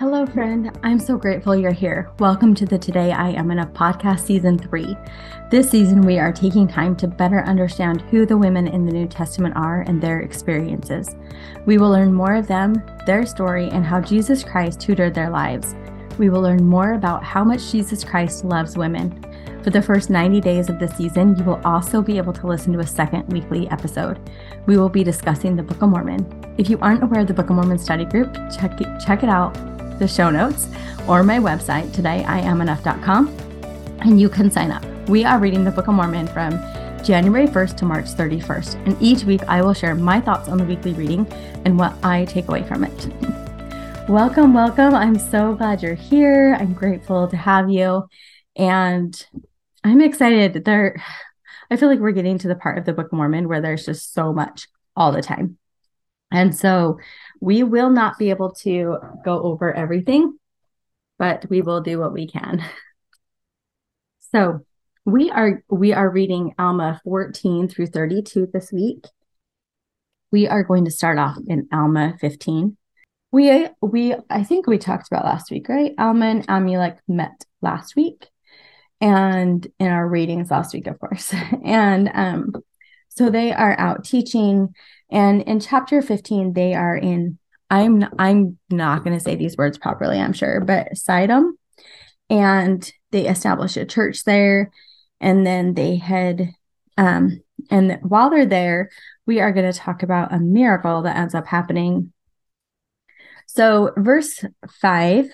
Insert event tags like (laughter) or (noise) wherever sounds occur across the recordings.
Hello, friend. I'm so grateful you're here. Welcome to the Today I Am Enough podcast, season three. This season, we are taking time to better understand who the women in the New Testament are and their experiences. We will learn more of them, their story, and how Jesus Christ tutored their lives. We will learn more about how much Jesus Christ loves women. For the first 90 days of the season, you will also be able to listen to a second weekly episode. We will be discussing the Book of Mormon. If you aren't aware of the Book of Mormon study group, check it, check it out the show notes or my website, todayiamenough.com, and you can sign up. We are reading the Book of Mormon from January 1st to March 31st, and each week I will share my thoughts on the weekly reading and what I take away from it. (laughs) welcome, welcome. I'm so glad you're here. I'm grateful to have you, and I'm excited. There, I feel like we're getting to the part of the Book of Mormon where there's just so much all the time. And so we will not be able to go over everything, but we will do what we can. So we are we are reading Alma 14 through 32 this week. We are going to start off in Alma 15. We we I think we talked about last week, right? Alma and Amulek met last week and in our readings last week, of course. (laughs) And um so they are out teaching and in chapter 15, they are in, I'm, I'm not going to say these words properly, I'm sure, but Sidom. And they establish a church there. And then they head, um, and while they're there, we are going to talk about a miracle that ends up happening. So, verse five,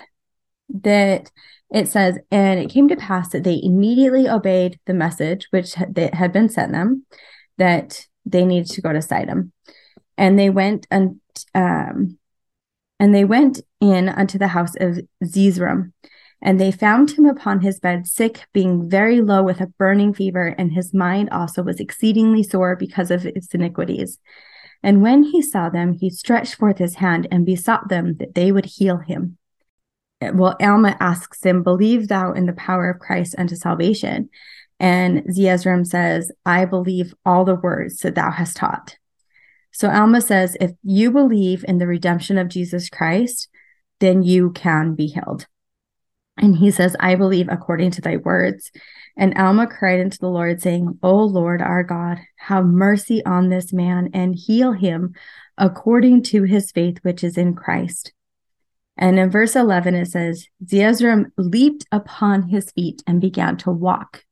that it says, and it came to pass that they immediately obeyed the message which that had been sent them, that they needed to go to Sidom. And they went and um, and they went in unto the house of Zeezrom, and they found him upon his bed, sick, being very low with a burning fever, and his mind also was exceedingly sore because of his iniquities. And when he saw them, he stretched forth his hand and besought them that they would heal him. Well, Alma asks him, Believe thou in the power of Christ unto salvation? And Zeezrom says, I believe all the words that thou hast taught. So Alma says, if you believe in the redemption of Jesus Christ, then you can be healed. And he says, I believe according to thy words. And Alma cried unto the Lord, saying, O Lord our God, have mercy on this man and heal him according to his faith which is in Christ. And in verse 11, it says, Zeezrom leaped upon his feet and began to walk.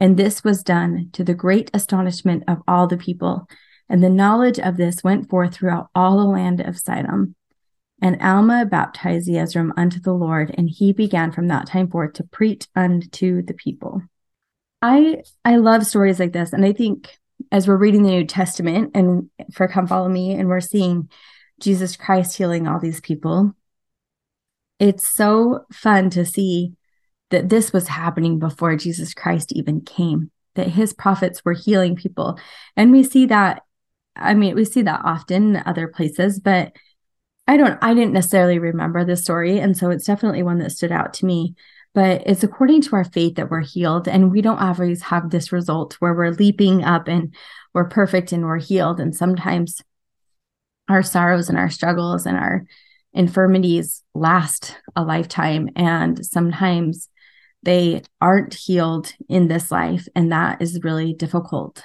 And this was done to the great astonishment of all the people. And the knowledge of this went forth throughout all the land of Sidom. And Alma baptized Zeezrom unto the Lord, and he began from that time forth to preach unto the people. I I love stories like this, and I think as we're reading the New Testament and for Come Follow Me, and we're seeing Jesus Christ healing all these people, it's so fun to see that this was happening before Jesus Christ even came, that his prophets were healing people. And we see that, I mean, we see that often in other places, but I don't, I didn't necessarily remember the story. And so it's definitely one that stood out to me. But it's according to our faith that we're healed. And we don't always have this result where we're leaping up and we're perfect and we're healed. And sometimes our sorrows and our struggles and our infirmities last a lifetime. And sometimes they aren't healed in this life. And that is really difficult.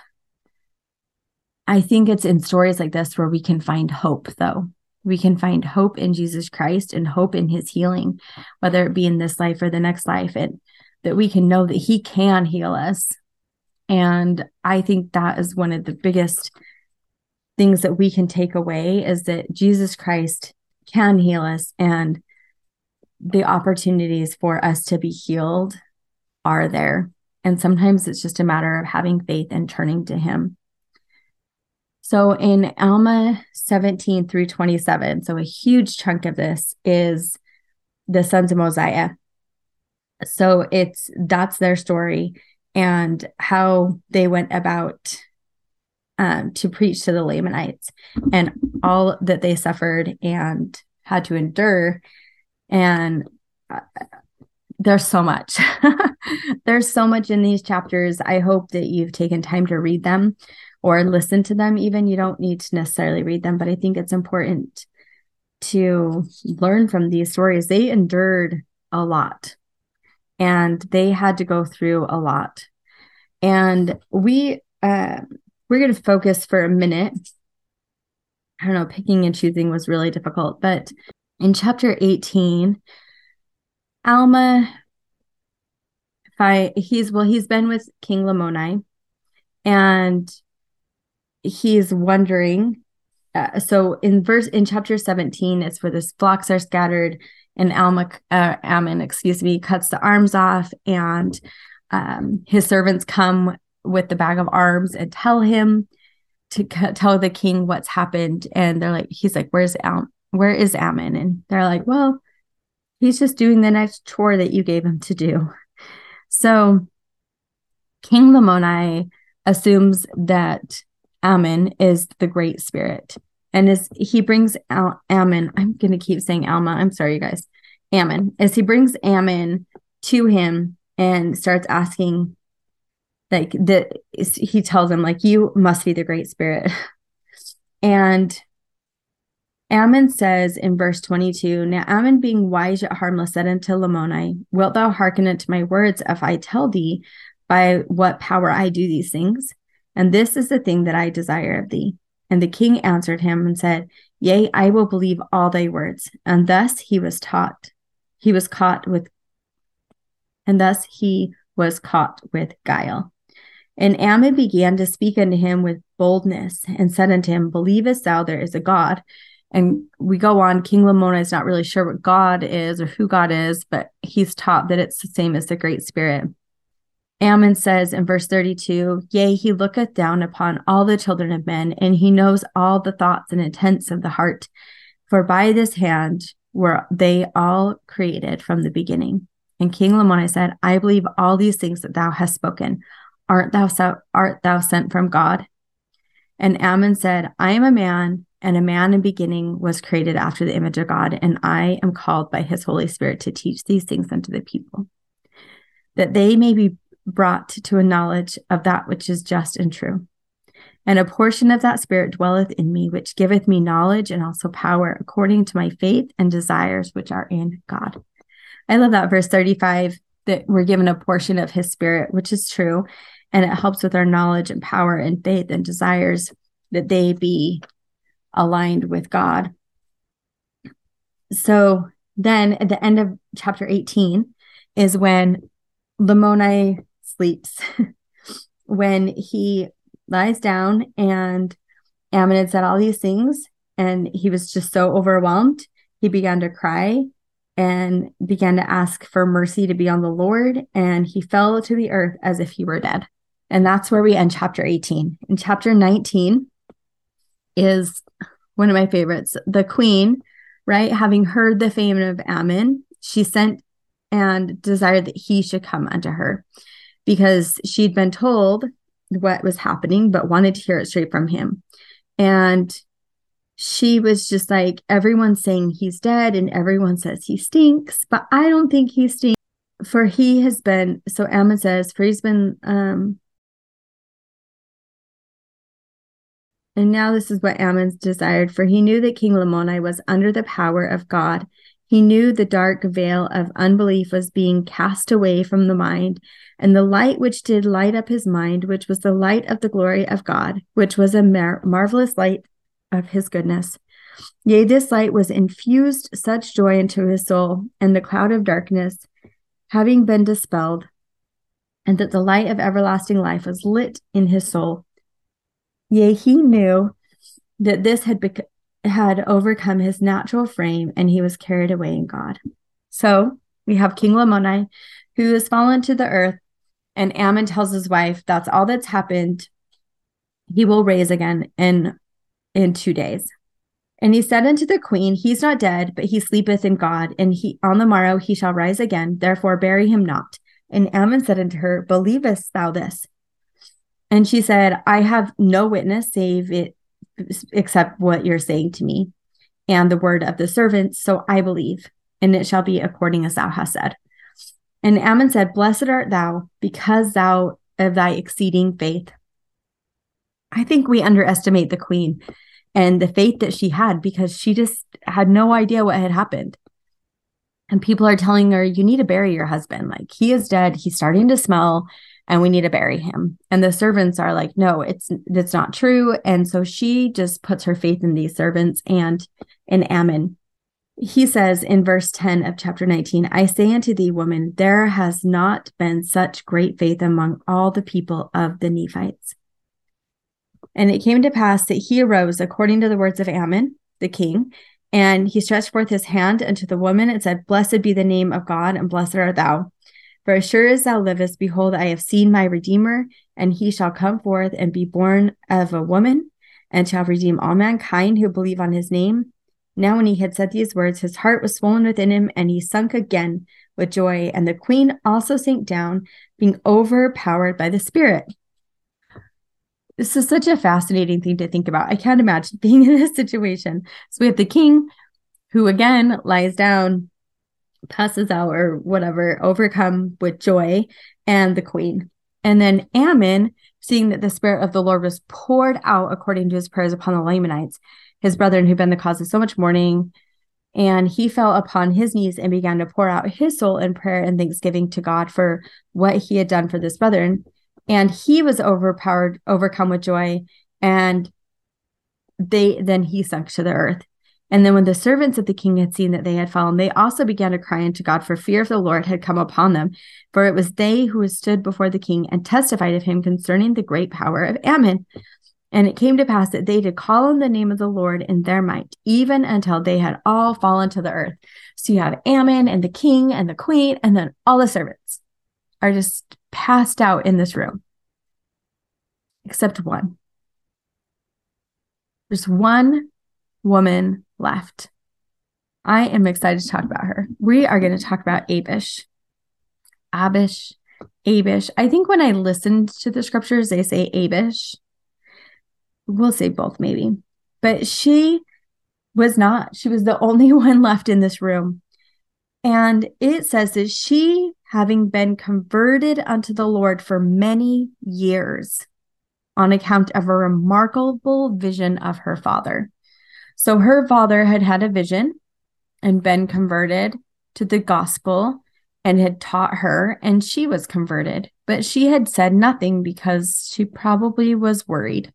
I think it's in stories like this where we can find hope, though. We can find hope in Jesus Christ and hope in his healing, whether it be in this life or the next life, and that we can know that he can heal us. And I think that is one of the biggest things that we can take away is that Jesus Christ can heal us and the opportunities for us to be healed are there. And sometimes it's just a matter of having faith and turning to Him. So in Alma 17 through 27, so a huge chunk of this is the sons of Mosiah. So it's that's their story and how they went about um, to preach to the Lamanites and all that they suffered and had to endure and uh, there's so much. (laughs) there's so much in these chapters. I hope that you've taken time to read them or listen to them, even. You don't need to necessarily read them, but I think it's important to learn from these stories. They endured a lot and they had to go through a lot. And we uh, we're going to focus for a minute. I don't know, picking and choosing was really difficult, but in chapter 18, Alma if I he's well he's been with King Lamoni and he's wondering uh, so in verse in chapter 17 it's where the flocks are scattered and Alma uh, Ammon excuse me cuts the arms off and um, his servants come with the bag of arms and tell him to c- tell the king what's happened. And they're like he's like where's Am where is Ammon and they're like well he's just doing the next chore that you gave him to do so King Lamoni assumes that Ammon is the great spirit. And as he brings out Ammon, I'm going to keep saying Alma. I'm sorry, you guys. Ammon, as he brings Ammon to him and starts asking, like, the, he tells him, like, you must be the great spirit. (laughs) and Ammon says in verse 22 Now Ammon, being wise yet harmless, said unto Lamoni, Wilt thou hearken unto my words if I tell thee by what power I do these things? And this is the thing that I desire of thee. And the king answered him and said, Yea, I will believe all thy words. And thus he was taught, he was caught with, and thus he was caught with guile. And Ammon began to speak unto him with boldness and said unto him, Believest thou there is a God? And we go on king lamoni is not really sure what god is or who god is but he's taught that it's the same as the great spirit. Ammon says in verse 32 yea he looketh down upon all the children of men and he knows all the thoughts and intents of the heart. For by this hand were they all created from the beginning. And king lamoni said i believe all these things that thou hast spoken. Art thou art thou sent from god? And ammon said i am a man and a man in beginning was created after the image of God, and I am called by his Holy Spirit to teach these things unto the people, that they may be brought to a knowledge of that which is just and true. And a portion of that Spirit dwelleth in me, which giveth me knowledge and also power according to my faith and desires which are in God. I love that verse 35 that we're given a portion of his Spirit, which is true. And it helps with our knowledge and power and faith and desires that they be aligned with God. So then at the end of chapter 18 is when Lamoni sleeps, (laughs) when he lies down and Ammon had said all these things and he was just so overwhelmed. He began to cry and began to ask for mercy to be on the Lord, and he fell to the earth as if he were dead. And that's where we end chapter 18. In chapter 19 is one of my favorites. The queen, right, having heard the fame of Ammon, she sent and desired that he should come unto her because she'd been told what was happening, but wanted to hear it straight from him. And she was just like, everyone's saying he's dead and everyone says he stinks, but I don't think he stinks. For he has been, so Ammon says, for he's been um, And now this is what Ammon desired, for he knew that King Lamoni was under the power of God. He knew the dark veil of unbelief was being cast away from the mind, and the light which did light up his mind, which was the light of the glory of God, which was a mar- marvelous light of his goodness. Yea, this light was infused such joy into his soul, and the cloud of darkness having been dispelled, and that the light of everlasting life was lit in his soul. Yea, he knew that this had bec- had overcome his natural frame and he was carried away in God. So we have King Lamoni who has fallen to the earth, and Ammon tells his wife that's all that's happened. He will raise again in in two days. And he said unto the queen, He's not dead, but he sleepeth in God, and he on the morrow he shall rise again. Therefore bury him not. And Ammon said unto her, Believest thou this? And she said, I have no witness save it except what you're saying to me and the word of the servants. So I believe, and it shall be according as thou hast said. And Ammon said, Blessed art thou because thou of thy exceeding faith. I think we underestimate the queen and the faith that she had because she just had no idea what had happened. And people are telling her, you need to bury your husband. Like he is dead. He's starting to smell and we need to bury him. And the servants are like, no, it's it's not true. And so she just puts her faith in these servants and in Ammon. He says in verse 10 of chapter 19, I say unto thee, woman, there has not been such great faith among all the people of the Nephites. And it came to pass that he arose according to the words of Ammon, the king, and he stretched forth his hand unto the woman and said, Blessed be the name of God, and blessed art thou. For as sure as thou livest, behold, I have seen my Redeemer, and he shall come forth and be born of a woman, and shall redeem all mankind who believe on his name. Now, when he had said these words, his heart was swollen within him, and he sunk again with joy. And the queen also sank down, being overpowered by the Spirit. This is such a fascinating thing to think about. I can't imagine (laughs) being in this situation. So we have the king who again lies down, passes out or whatever, overcome with joy, and the queen. And then Ammon, seeing that the spirit of the Lord was poured out according to his prayers upon the Lamanites, his brethren who'd been the cause of so much mourning, and he fell upon his knees and began to pour out his soul in prayer and thanksgiving to God for what he had done for this brethren and he was overpowered overcome with joy and they then he sunk to the earth and then when the servants of the king had seen that they had fallen they also began to cry unto god for fear of the lord had come upon them for it was they who stood before the king and testified of him concerning the great power of ammon and it came to pass that they did call on the name of the Lord in their might, even until they had all fallen to the earth. So you have Ammon and the king and the queen, and then all the servants are just passed out in this room, except one. There's one woman left. I am excited to talk about her. We are going to talk about Abish. Abish, Abish. I think when I listened to the scriptures, they say Abish. We'll say both, maybe. But she was not. She was the (laughs) only one left in this room. And it says that she having been converted unto the Lord for many years on account of a remarkable vision of her father. So her father had had a vision and been converted to the gospel and had taught her, and she was converted, but she had said nothing because she probably was worried.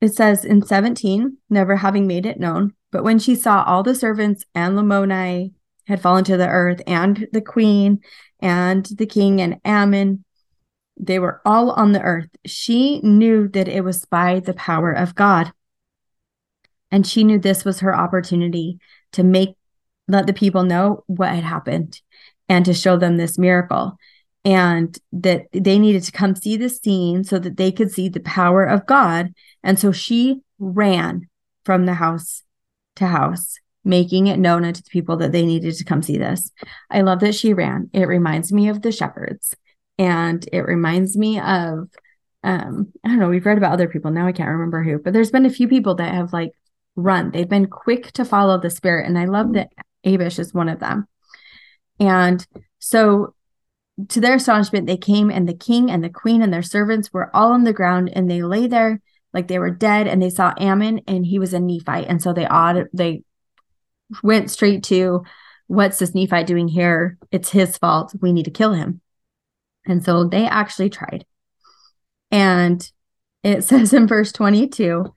It says in 17, never having made it known, but when she saw all the servants and Lamoni had fallen to the earth and the queen and the king and Ammon. They were all on the earth. She knew that it was by the power of God. And she knew this was her opportunity to make, let the people know what had happened and to show them this miracle. And that they needed to come see the scene so that they could see the power of God. And so she ran from the house to house making it known to the people that they needed to come see this. I love that she ran. It reminds me of the shepherds and it reminds me of um I don't know, we've read about other people. Now I can't remember who, but there's been a few people that have like run. They've been quick to follow the spirit and I love mm. that Abish is one of them. And so to their astonishment they came and the king and the queen and their servants were all on the ground and they lay there like they were dead and they saw Ammon and he was a Nephite and so they awed they went straight to what's this Nephite doing here? It's his fault. We need to kill him. And so they actually tried. And it (laughs) says in verse 22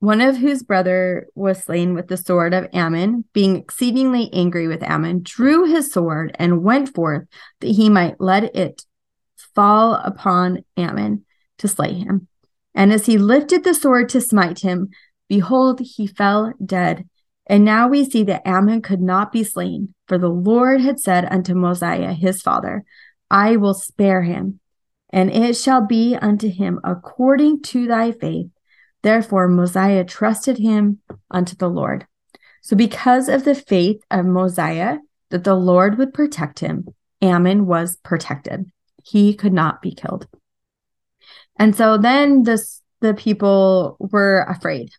one of whose brother was slain with the sword of Ammon, being exceedingly angry with Ammon, drew his sword and went forth that he might let it fall upon Ammon to slay him. And as he lifted the sword to smite him, behold, he fell dead and now we see that Ammon could not be slain, for the Lord had said unto Mosiah his father, I will spare him, and it shall be unto him according to thy faith. Therefore Mosiah trusted him unto the Lord. So, because of the faith of Mosiah that the Lord would protect him, Ammon was protected. He could not be killed. And so then this, the people were afraid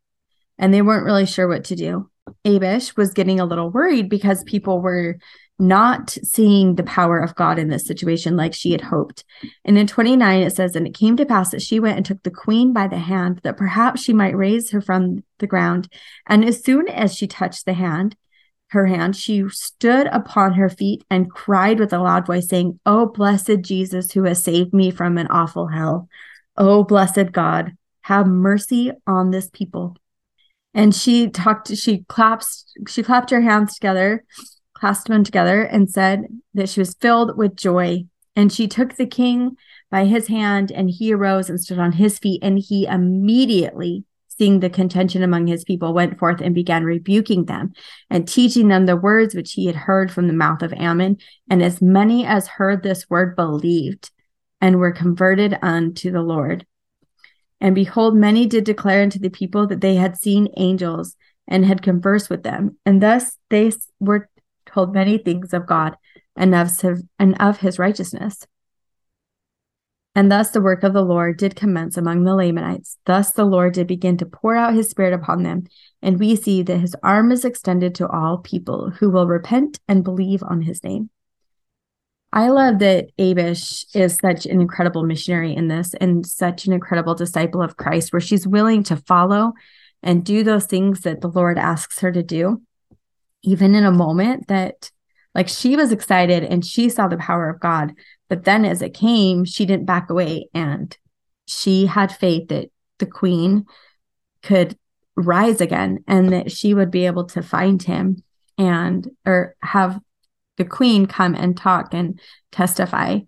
and they weren't really sure what to do. Abish was getting a little worried because people were not seeing the power of God in this situation like she had hoped. And in 29, it says, And it came to pass that she went and took the queen by the hand, that perhaps she might raise her from the ground. And as soon as she touched the hand, her hand, she stood upon her feet and cried with a loud voice, saying, Oh, blessed Jesus, who has saved me from an awful hell. Oh, blessed God, have mercy on this people. And she talked, she claps, she clapped her hands together clasped them together and said that she was filled with joy. And she took the king by his hand, and he arose and stood on his feet. And he immediately, seeing the contention among his people, went forth and began rebuking them and teaching them the words which he had heard from the mouth of Ammon. And as many as heard this word believed and were converted unto the Lord. And behold, many did declare unto the people that they had seen angels and had conversed with them. And thus they were told many things of God and of, and of his righteousness. And thus the work of the Lord did commence among the Lamanites. Thus the Lord did begin to pour out his spirit upon them. And we see that his arm is extended to all people who will repent and believe on his name. I love that Abish is such an incredible missionary in this and such an incredible disciple of Christ, where she's willing to follow and do those things that the Lord asks her to do even in a moment that like she was excited and she saw the power of God. But then as it came, she didn't back away and she had faith that the queen could rise again and that she would be able to find him and or have the queen come and talk and testify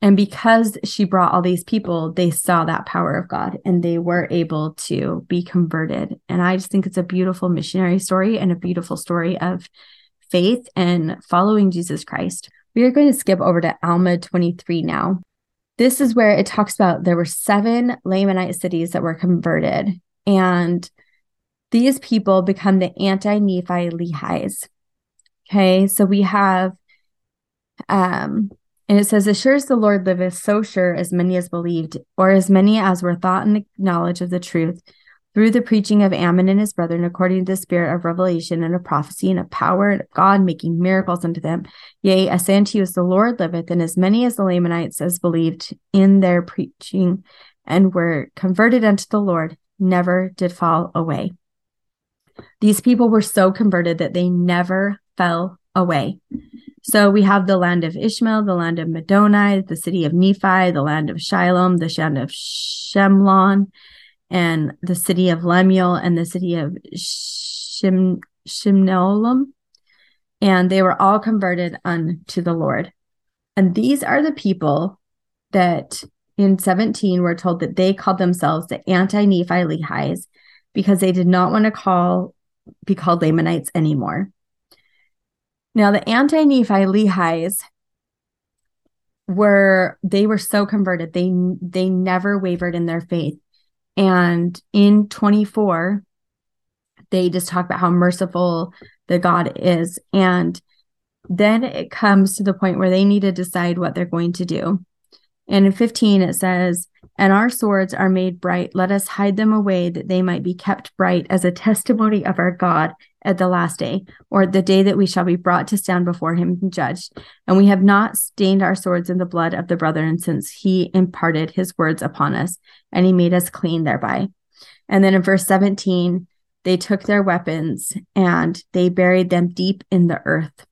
and because she brought all these people, they saw that power of God and they were able to be converted. And I just think it's a beautiful missionary story and a beautiful story of faith and following Jesus Christ. We are going to skip over to Alma 23 now. This is where it talks about there were seven Lamanite cities that were converted, and these people become the anti Nephi Lehis. Okay, so we have um and it says, As sure as the Lord liveth, so sure as many as believed, or as many as were thought in the knowledge of the truth, through the preaching of Ammon and his brethren, according to the spirit of revelation and of prophecy and of power and of God making miracles unto them. Yea, I say unto you, as the Lord liveth, and as many as the Lamanites as believed in their preaching and were converted unto the Lord, never did fall away. These people were so converted that they never fell away. So we have the land of Ishmael, the land of Middoni, the city of Nephi, the land of Shilom, the land of Shemlon, and the city of Lemuel, and the city of Shim, Shimnilom. And they were all converted unto the Lord. And these are the people that in 17 were told that they called themselves the anti-Nephi Lehis because they did not want to call be called Lamanites anymore. Now, the anti Nephi Lehis were they were so converted. They they never wavered in their faith. And in 24 they just talk about how merciful the god is. And then it comes to the point where they need to decide what they're going to do. And in 15 it says and our swords are made bright. Let us hide them away that they might be kept bright as a testimony of our god at the last day, or the day that we shall be brought to stand before him and judged. And we have not stained our swords in the blood of the brethren, since he imparted his words upon us, and he made us clean thereby. And then in verse 17, they took their weapons and they buried them deep in the earth.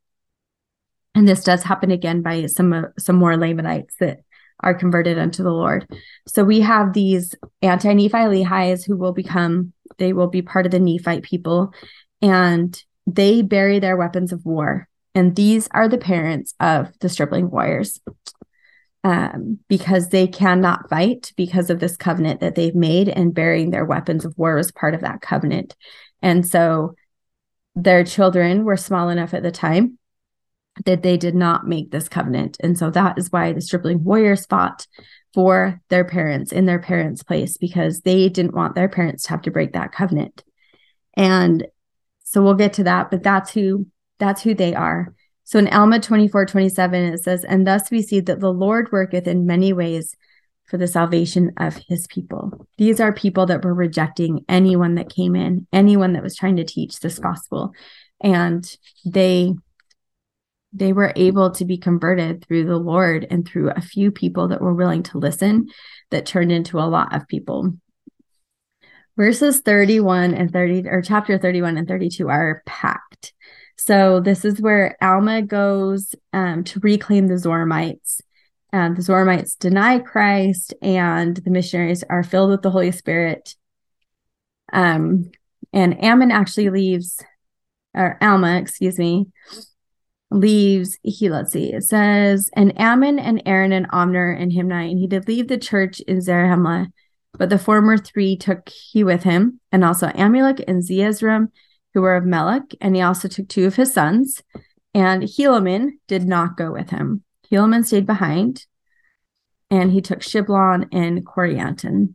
And this does happen again by some some more Lamanites that are converted unto the Lord. So we have these anti-Nephi Lehis who will become they will be part of the Nephite people and they bury their weapons of war. And these are the parents of the stripling warriors um, because they cannot fight because of this covenant that they've made, and burying their weapons of war was part of that covenant. And so their children were small enough at the time that they did not make this covenant. And so that is why the stripling warriors fought for their parents in their parents' place because they didn't want their parents to have to break that covenant. And so we'll get to that, but that's who that's who they are. So in Alma 24, 27, it says, And thus we see that the Lord worketh in many ways, for the salvation of his people. These are people that were rejecting anyone that came in, anyone that was trying to teach this gospel. And they they were able to be converted through the Lord and through a few people that were willing to listen that turned into a lot of people. Verses 31 and 30 or chapter 31 and 32 are packed. So this is where Alma goes um, to reclaim the Zoramites. Um, the Zoramites deny Christ, and the missionaries are filled with the Holy Spirit. Um, and Ammon actually leaves, or Alma, excuse me, leaves. He let's see. It says, and Ammon and Aaron and Omner and Himni, and he did leave the church in Zarahemla, but the former three took he with him, and also Amulek and Zeezrom who were of Melech, and he also took two of his sons. And Helaman did not go with him. Helaman stayed behind, and he took Shiblon and Corianton.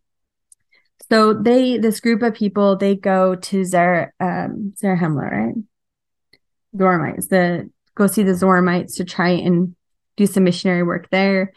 So they, this group of people, they go to Zer, um, Zarahemla, right? Zoramites, the go see the Zoramites to try and do some missionary work there.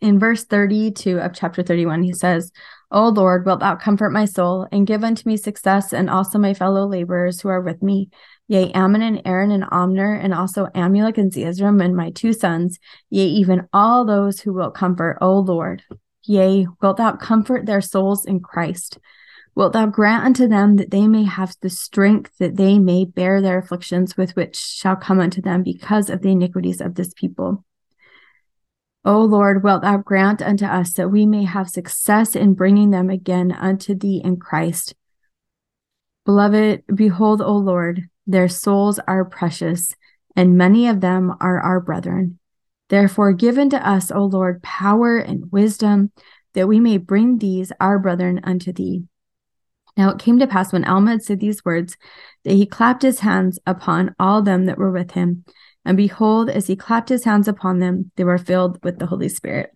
In verse 32 of chapter 31, he says, O Lord, wilt thou comfort my soul and give unto me success and also my fellow laborers who are with me? Yea, Ammon and Aaron and Omner and also Amulek and Zeezrom and my two sons, yea, even all those who will comfort, O Lord. Yea, wilt thou comfort their souls in Christ? Wilt thou grant unto them that they may have the strength that they may bear their afflictions with which shall come unto them because of the iniquities of this people? O Lord, wilt thou grant unto us that we may have success in bringing them again unto thee in Christ. Beloved, behold, O Lord, their souls are precious, and many of them are our brethren. Therefore, give unto us, O Lord, power and wisdom, that we may bring these our brethren unto thee. Now it came to pass when Alma had said these words, that he clapped his hands upon all them that were with him, and behold, as he clapped his hands upon them, they were filled with the Holy Spirit.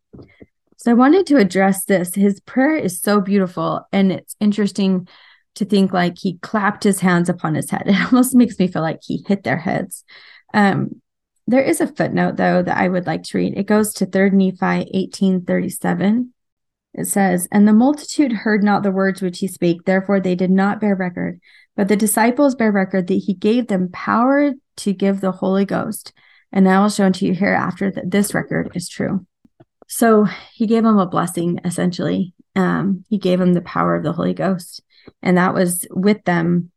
So I wanted to address this. His prayer is so beautiful, and it's interesting to think like he clapped his hands upon his head. (laughs) It almost makes me feel like he hit their heads. Um, there is a footnote though that I would like to read. It goes to 3rd Nephi 1837. It says, And the multitude heard not the words which he spake, therefore they did not bear record. But the disciples bear record that he gave them power to give the Holy Ghost. And I will show unto you hereafter that this record is true. So he gave them a blessing, essentially. Um, he gave them the power of the Holy Ghost, and that was with them.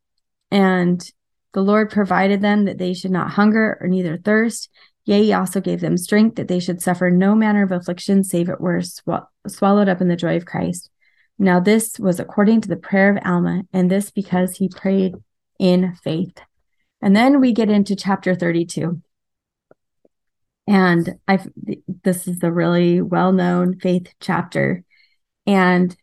And the Lord provided them that they should not hunger or neither thirst. Yea, he also gave them strength that they should suffer no manner of affliction, save it were sw- swallowed up in the joy of Christ. Now, this was according to the prayer of Alma, and this because he prayed in faith. And then we get into chapter 32. And I this is a really well-known faith chapter. And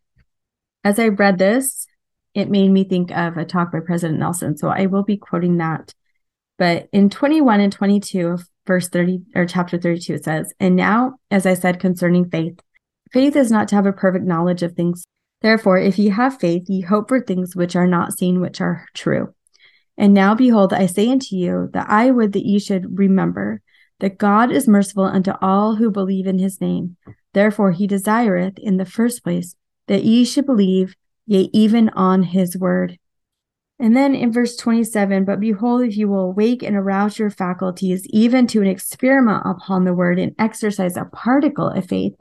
as I read this, it made me think of a talk by President Nelson. So I will be quoting that. But in 21 and 22 of verse 30 or chapter 32, it says, And now, as I said concerning faith, faith is not to have a perfect knowledge of things Therefore, if ye have faith, ye hope for things which are not seen, which are true. And now, behold, I say unto you that I would that ye should remember that God is merciful unto all who believe in his name. Therefore, he desireth in the first place that ye should believe, yea, even on his word. And then in verse 27, but behold, if you will awake and arouse your faculties, even to an experiment upon the word and exercise a particle of faith,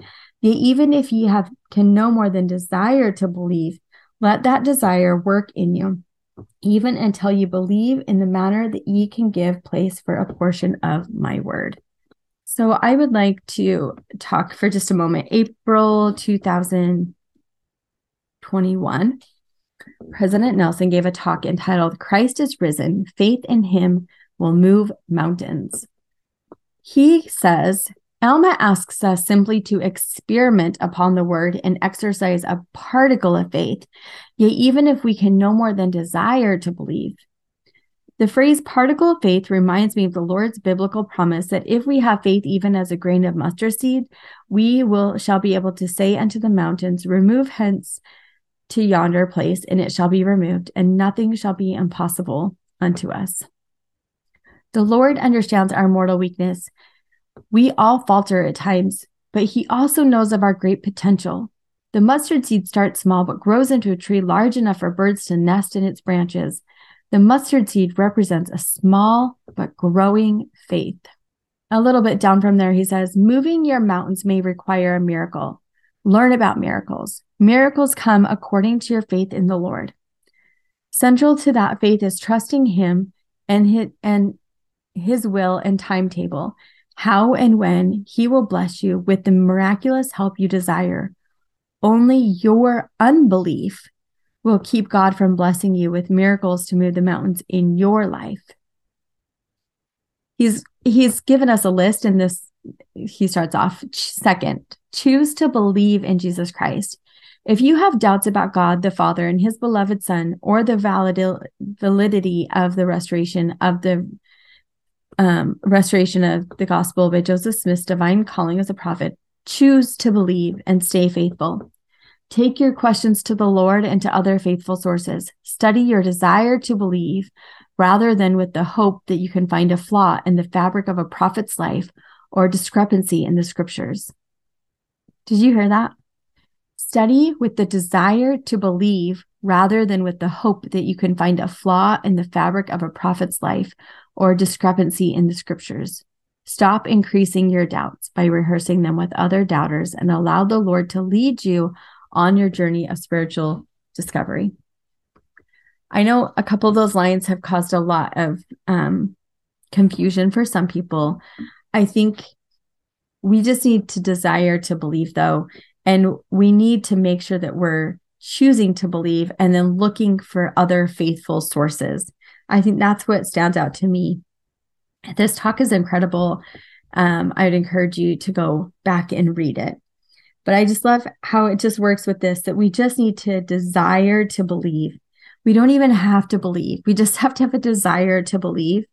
even if ye have can no more than desire to believe, let that desire work in you, even until you believe in the manner that ye can give place for a portion of my word. So I would like to talk for just a moment. April 2021, President Nelson gave a talk entitled Christ is Risen, Faith in Him Will Move Mountains. He says Alma asks us simply to experiment upon the word and exercise a particle of faith, yet, even if we can no more than desire to believe. The phrase particle of faith reminds me of the Lord's biblical promise that if we have faith even as a grain of mustard seed, we will shall be able to say unto the mountains, Remove hence to yonder place, and it shall be removed, and nothing shall be impossible unto us. The Lord understands our mortal weakness we all falter at times but he also knows of our great potential. The mustard seed starts small but grows into a tree large enough for birds to nest in its branches. The mustard seed represents a small but growing faith. A little bit down from there, he says, Moving your mountains may require a miracle. Learn about miracles. Miracles come according to your faith in the Lord. Central to that faith is trusting Him and His, and his will and timetable, how and when He will bless you with the miraculous help you desire. Only your unbelief will keep God from blessing you with miracles to move the mountains in your life. He's he's given us a list in this he starts off second choose to believe in jesus christ if you have doubts about god the father and his beloved son or the validity of the restoration of the um, restoration of the gospel by joseph smith's divine calling as a prophet choose to believe and stay faithful Take your questions to the Lord and to other faithful sources. Study your desire to believe rather than with the hope that you can find a flaw in the fabric of a prophet's life or discrepancy in the scriptures. Did you hear that? Study with the desire to believe rather than with the hope that you can find a flaw in the fabric of a prophet's life or discrepancy in the scriptures. Stop increasing your doubts by rehearsing them with other doubters and allow the Lord to lead you on your journey of spiritual discovery. I know a couple of those lines have caused a lot of um, confusion for some people. I think we just need to desire to believe, though, and we need to make sure that we're choosing to believe and then looking for other faithful sources. I think that's what stands out to me. This talk is incredible. Um, I would encourage you to go back and read it. But I just love how it just works with this that we just need to desire to believe we don't even have to believe. We just have to have a desire to believe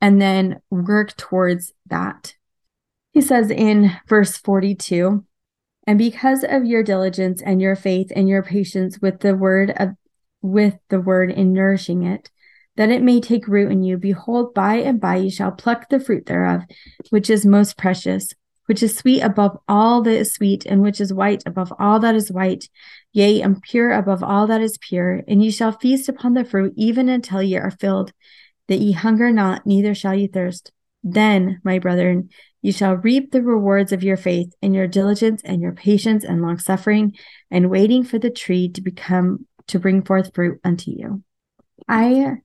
and then work towards that. He says in verse 42 and because of your diligence and your faith and your patience with the word of with the word in nourishing it that it may take root in you behold by and by you shall pluck the fruit thereof which is most precious which is sweet above all that is sweet, and which is white above all that is white, yea, and pure above all that is pure. And ye shall feast upon the fruit even until ye are filled, that ye hunger not, neither shall ye thirst. Then, my brethren, ye shall reap the rewards of your faith and your diligence and your patience and long suffering, and waiting for the tree to become to bring forth fruit unto you. I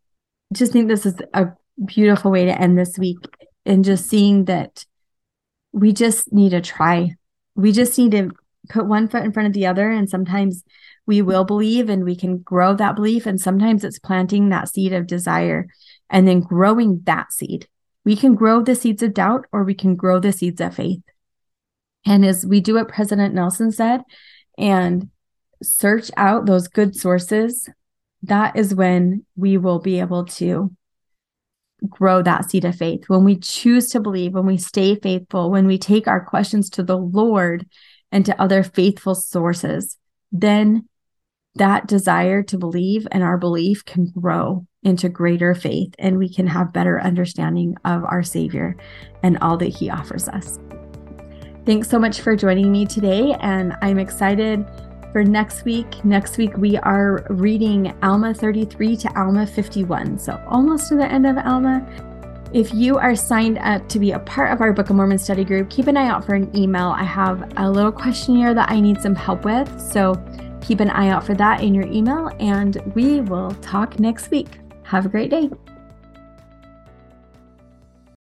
just think this is a beautiful way to end this week and just seeing that we just need to try. We just need to put one foot in front of the other. And sometimes we will believe and we can grow that belief. And sometimes it's planting that seed of desire and then growing that seed. We can grow the seeds of doubt or we can grow the seeds of faith. And as we do what President Nelson said and search out those good sources, that is when we will be able to grow that seed of faith, when we choose to believe, when we stay faithful, when we take our questions to the Lord and to other faithful sources, then that desire to believe and our belief can grow into greater faith and we can have better understanding of our Savior and all that He offers us. Thanks so much for joining me today, and I'm excited for next week. Next week, we are reading Alma 33 to Alma 51. So almost to the end of Alma. If you are signed up to be a part of our Book of Mormon study group, keep an eye out for an email. I have a little questionnaire that I need some help with. So keep an eye out for that in your email, and we will talk next week. Have a great day.